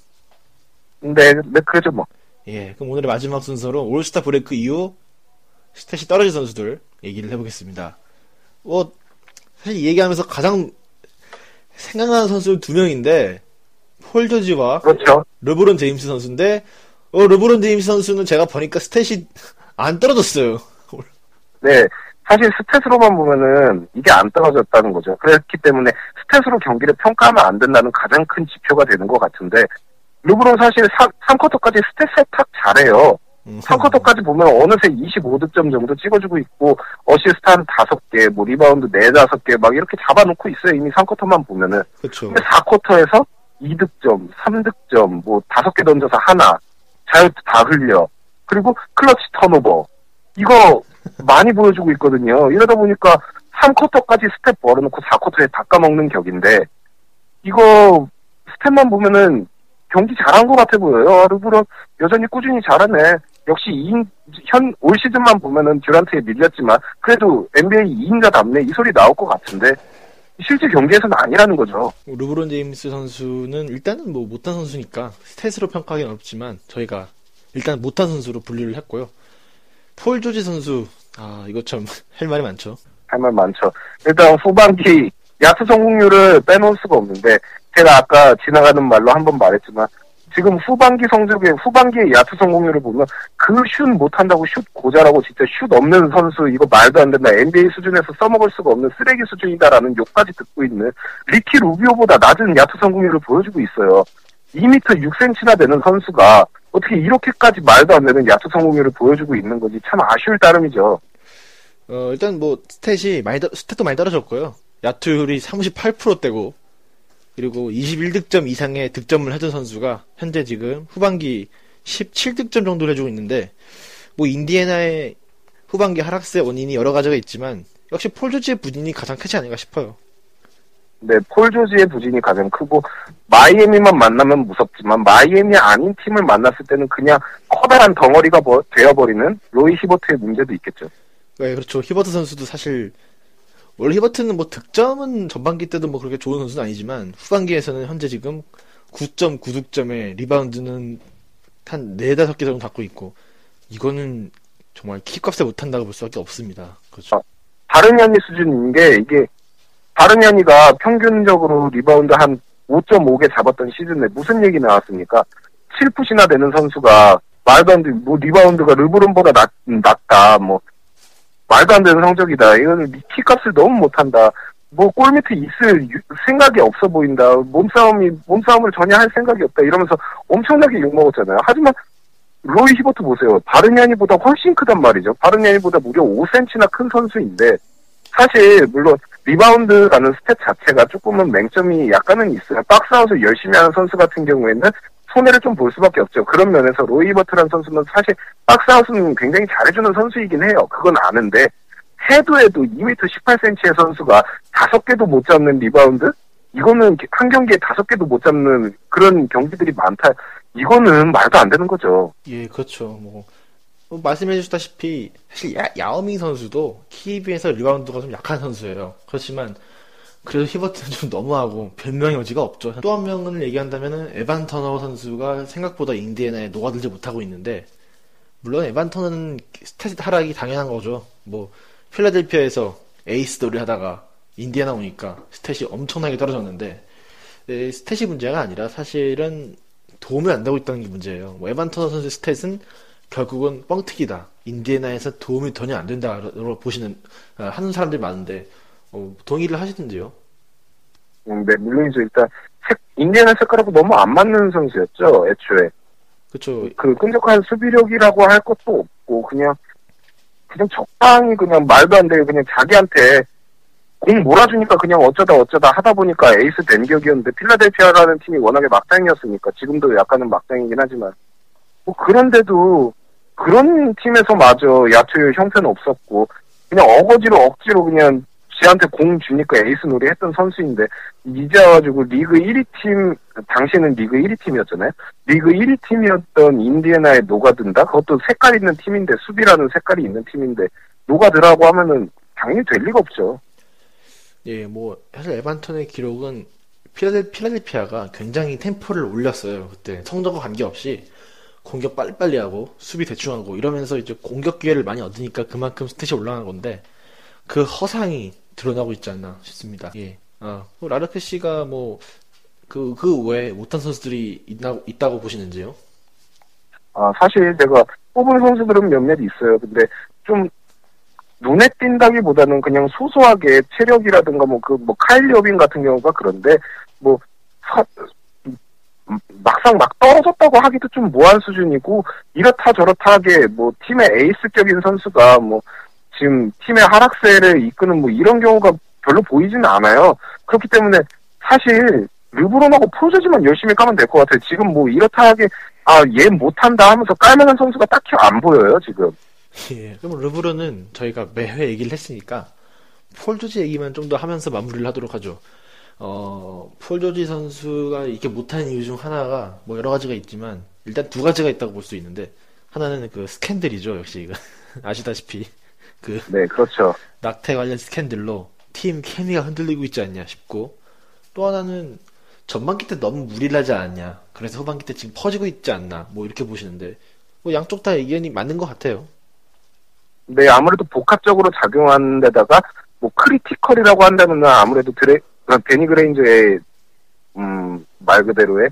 네, 네 그죠 뭐. 예. 그럼 오늘의 마지막 순서로 올스타 브레이크 이후 stat이 떨어진 선수들 얘기를 해보겠습니다. 뭐 사실 이 얘기하면서 가장 생각나는 선수 두 명인데 폴 조지와 그렇죠. 르브론 제임스 선수인데 어 르브론 제임스 선수는 제가 보니까 stat이 안 떨어졌어요. 네. 사실 stat으로만 보면은 이게 안 떨어졌다는 거죠. 그렇기 때문에 stat으로 경기를 평가하면 안 된다는 가장 큰 지표가 되는 것 같은데 르브론 사실 3, 쿼터까지 stat 세탁 잘해요. 음, 3쿼터까지 보면 어느새 25득점 정도 찍어주고 있고 어시스트 한 5개, 뭐 리바운드 4, 5개 막 이렇게 잡아놓고 있어요. 이미 3쿼터만 보면은. 그렇죠. 근데 4쿼터에서 2득점, 3득점, 뭐 5개 던져서 하나, 자유투 다 흘려. 그리고 clutch turnover. 이거 많이 보여주고 있거든요. 이러다 보니까 3쿼터까지 stat 벌어놓고 4쿼터에 깎아먹는 격인데 이거 stat만 보면은 경기 잘한 것 같아 보여요. 아, 르브론 여전히 꾸준히 잘하네. 역시 2인, 현, 올 시즌만 보면은 듀란트에 밀렸지만, 그래도 NBA 2인자답네. 이 소리 나올 것 같은데, 실제 경기에서는 아니라는 거죠. 르브론 제임스 선수는 일단은 뭐 못한 선수니까 stat으로 평가하기는 어렵지만 저희가 일단 못한 선수로 분류를 했고요. 폴 조지 선수 아 이거 참 할 말이 많죠. 할 말 많죠. 일단 후반기 야투 성공률을 빼놓을 수가 없는데, 제가 아까 지나가는 말로 한 번 말했지만, 지금 후반기 성적에, 후반기의 야투 성공률을 보면, 그 슛 못한다고 슛 고자라고 진짜 슛 없는 선수, 이거 말도 안 된다. NBA 수준에서 써먹을 수가 없는 쓰레기 수준이다라는 욕까지 듣고 있는 리키 루비오보다 낮은 야투 성공률을 보여주고 있어요. 2m 6cm나 되는 선수가 어떻게 이렇게까지 말도 안 되는 야투 성공률을 보여주고 있는 건지 참 아쉬울 따름이죠. 어 일단 뭐 stat이 많이 떨- 스탯도 많이 떨어졌고요. 야투율이 38%대고 그리고 21득점 이상의 득점을 해준 선수가 현재 지금 후반기 17득점 정도를 해주고 있는데 뭐 인디애나의 후반기 하락세의 원인이 여러 가지가 있지만 역시 폴 조지의 부진이 가장 크지 않을까 싶어요. 네, 폴 조지의 부진이 가장 크고 마이애미만 만나면 무섭지만 마이애미 아닌 팀을 만났을 때는 그냥 커다란 덩어리가 버- 되어버리는 로이 히버트의 문제도 있겠죠. 네, 그렇죠. 히버트 선수도 사실 원래 히버트는 뭐 득점은 전반기 때도 뭐 그렇게 좋은 선수는 아니지만 후반기에서는 현재 지금 9.9득점에 리바운드는 한 4, 5개 정도 갖고 있고 이거는 정말 키값에 못한다고 볼 수밖에 없습니다. 그렇죠. 바르냐니 수준인 게 이게 바르냐니가 평균적으로 리바운드 한 5.5개 잡았던 시즌에 무슨 얘기 나왔습니까? 7 foot이나 되는 선수가 말도 안 돼. 뭐 리바운드가 르브론보다 낮, 낮다. 뭐 말도 안 되는 성적이다. 이거는 키값을 너무 못한다. 뭐 골밑에 있을 유- 생각이 없어 보인다. 몸싸움이 몸싸움을 전혀 할 생각이 없다. 이러면서 엄청나게 욕 먹었잖아요. 하지만 로이 히버트 보세요. 바르냐니보다 훨씬 크단 말이죠. 바르냐니보다 무려 5cm나 큰 선수인데 사실 물론 리바운드라는 stat 자체가 조금은 맹점이 약간은 있어요. 박스아웃을 열심히 하는 선수 같은 경우에는 손해를 좀 볼 수밖에 없죠. 그런 면에서 로이 히버트라는 선수는 사실 박스아웃은 굉장히 잘해주는 선수이긴 해요. 그건 아는데 해도 해도 2m 18cm의 선수가 다섯 개도 못 잡는 리바운드? 이거는 한 경기에 다섯 개도 못 잡는 그런 경기들이 많다. 이거는 말도 안 되는 거죠. 예, 그렇죠. 뭐, 뭐 말씀해 주셨다시피 사실 야, 야오밍 선수도 키에 비해서 리바운드가 좀 약한 선수예요. 그렇지만 그래도 히버트는 좀 너무하고 변명의 여지가 없죠. 또 한 명을 얘기한다면은 에반 터너 선수가 생각보다 인디애나에 녹아들지 못하고 있는데 물론 에반 터너는 stat 하락이 당연한 거죠. 뭐 필라델피아에서 에이스 놀이 하다가 인디애나 오니까 stat이 엄청나게 떨어졌는데 에, stat이 문제가 아니라 사실은 도움이 안 되고 있다는 게 문제예요. 뭐 에반 터너 선수의 stat은 결국은 뻥튀기다. 인디애나에서 도움이 전혀 안 된다로 보시는 아, 하는 사람들이 많은데 어, 동의를 하시던데요. 음, 네, 물론이죠. 일단 색, 인디애나 색깔하고 너무 안 맞는 선수였죠. 애초에. 그렇죠. 그 끈적한 수비력이라고 할 것도 없고 그냥 그냥 적당히 그냥 말도 안 되게 그냥 자기한테 공 몰아주니까 그냥 어쩌다 어쩌다 하다 보니까 에이스 된 격이었는데 필라델피아라는 팀이 워낙에 막장이었으니까 지금도 약간은 막장이긴 하지만 뭐 그런데도 그런 팀에서 마저 야투의 형태는 없었고 그냥 어거지로 억지로 그냥 지한테 공 주니까 에이스 놀이 했던 선수인데 이제 와가지고 리그 1위 팀 당시에는 리그 1위 팀이었잖아요. 리그 1위 팀이었던 인디애나에 녹아든다? 그것도 색깔 있는 팀인데, 수비라는 색깔이 있는 팀인데, 녹아들라고 하면은 당연히 될 리가 없죠. 예, 뭐 사실 에반 터너 기록은 필라델, 필라델 피아가 굉장히 템포를 올렸어요. 그때 성적과 관계없이 공격 빨리빨리 하고 수비 대충 하고 이러면서 이제 공격 기회를 많이 얻으니까 그만큼 스탯이 올라간 건데 그 허상이 드러나고 있지 않나 싶습니다. 예. 아, 뭐 라르크 씨가 뭐 그, 그 외에 못한 선수들이 있나, 있다고 보시는지요? 아, 사실 제가 뽑은 선수들은 몇몇 있어요. 근데 좀 눈에 띈다기보다는 그냥 소소하게 체력이라든가 뭐 그뭐 카일리 어빈 같은 경우가 그런데 뭐 사- 음, 막상 막 떨어졌다고 하기도 좀 모한 수준이고 이렇다 저렇다 하게 뭐 팀의 에이스격인 선수가 뭐 지금 팀의 하락세를 이끄는 뭐 이런 경우가 별로 보이지는 않아요. 그렇기 때문에 사실 르브론하고 프로저지만 열심히 까면 될 것 같아요. 지금 뭐 이렇다 하게 아 얘 못한다 하면서 깔만한 선수가 딱히 안 보여요 지금. 예. 그럼 르브론은 저희가 매회 얘기를 했으니까 폴 조지 얘기만 좀 더 하면서 마무리를 하도록 하죠. 어, 폴 조지 선수가 이렇게 못하는 이유 중 하나가 뭐 여러 가지가 있지만 일단 두 가지가 있다고 볼 수 있는데 하나는 그 스캔들이죠. 역시 이거 아시다시피 그 네 그렇죠. 낙태 관련 스캔들로 팀 케미가 흔들리고 있지 않냐 싶고 또 하나는 전반기 때 너무 무리를 하지 않았냐 그래서 후반기 때 지금 퍼지고 있지 않나 뭐 이렇게 보시는데 뭐 양쪽 다 의견이 맞는 것 같아요. 네, 아무래도 복합적으로 작용하는 데다가 뭐 critical이라고 한다면 아무래도 드레 어, 데니 그레인저의 음, 말 그대로의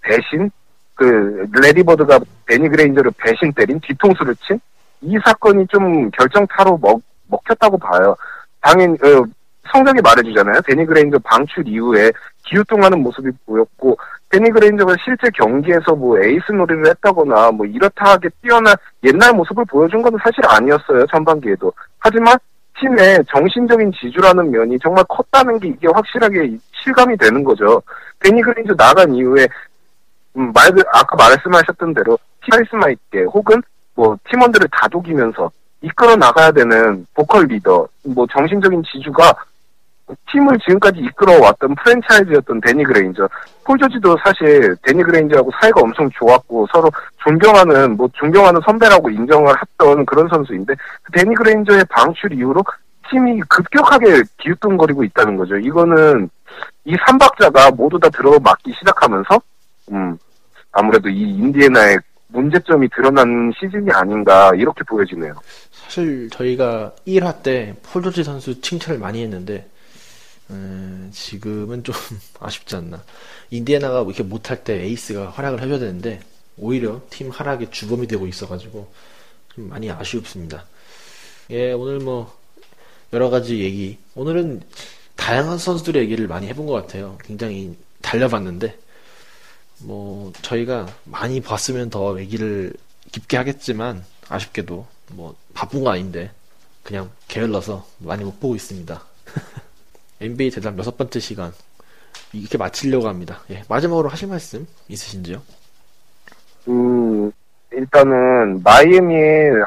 배신 그 래리 버드가 데니 그레인저를 배신 때린 뒤통수를 친 이 사건이 좀 결정타로 먹, 먹혔다고 봐요. 당연 어, 성적이 말해주잖아요. 데니 그레인저 방출 이후에 기우뚱하는 모습이 보였고 데니 그레인저가 실제 경기에서 뭐 에이스 놀이를 했다거나 뭐 이렇다 하게 뛰어난 옛날 모습을 보여준 건 사실 아니었어요 전반기에도 하지만 팀의 정신적인 지주라는 면이 정말 컸다는 게 이게 확실하게 실감이 되는 거죠. 데니 그레인저 나간 이후에 음, 말 아까 말씀하셨던 대로 카리스마 있게 혹은 뭐 팀원들을 다독이면서 이끌어 나가야 되는 보컬 리더 뭐 정신적인 지주가 팀을 지금까지 이끌어왔던 프랜차이즈였던 데니 그레인저. 폴 조지도 사실 데니 그레인저하고 사이가 엄청 좋았고 서로 존경하는 뭐 존경하는 선배라고 인정을 했던 그런 선수인데 그 데니 그레인저의 방출 이후로 팀이 급격하게 기우뚱거리고 있다는 거죠. 이거는 이 삼박자가 모두 다 들어맞기 시작하면서 음 아무래도 이 인디애나의 문제점이 드러난 시즌이 아닌가 이렇게 보여지네요. 사실 저희가 1화 때 폴조지 선수 칭찬을 많이 했는데 음, 지금은 좀 아쉽지 않나. 인디애나가 이렇게 못할 때 에이스가 활약을 해줘야 되는데 오히려 팀 하락의 주범이 되고 있어가지고 좀 많이 아쉽습니다. 예, 오늘 뭐 여러 가지 얘기. 오늘은 다양한 선수들의 얘기를 많이 해본 것 같아요. 굉장히 달려봤는데 뭐 저희가 많이 봤으면 더 얘기를 깊게 하겠지만 아쉽게도 뭐 바쁜 거 아닌데 그냥 게을러서 많이 못 보고 있습니다. NBA 대단 여섯 번째 시간 이렇게 마치려고 합니다. 예, 마지막으로 하실 말씀 있으신지요? 음, 일단은 마이애미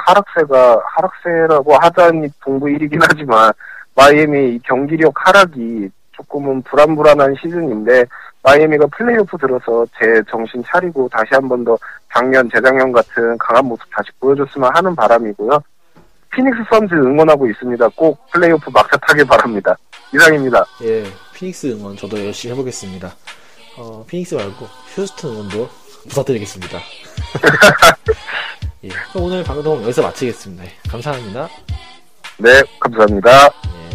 하락세가 하락세라고 하자니 동부 1이긴 하지만 마이애미 이 경기력 하락이 조금은 불안불안한 시즌인데 마이애미가 플레이오프 들어서 제 정신 차리고 다시 한 번 더 작년 재작년 같은 강한 모습 다시 보여줬으면 하는 바람이고요. 피닉스 선즈 응원하고 있습니다. 꼭 플레이오프 막차 타길 바랍니다. 이상입니다. 예, 피닉스 응원 저도 열심히 해보겠습니다. 어, 피닉스 말고 휴스턴 응원도 부탁드리겠습니다. 예, 오늘 방송 여기서 마치겠습니다. 예, 감사합니다. 네, 감사합니다. 예.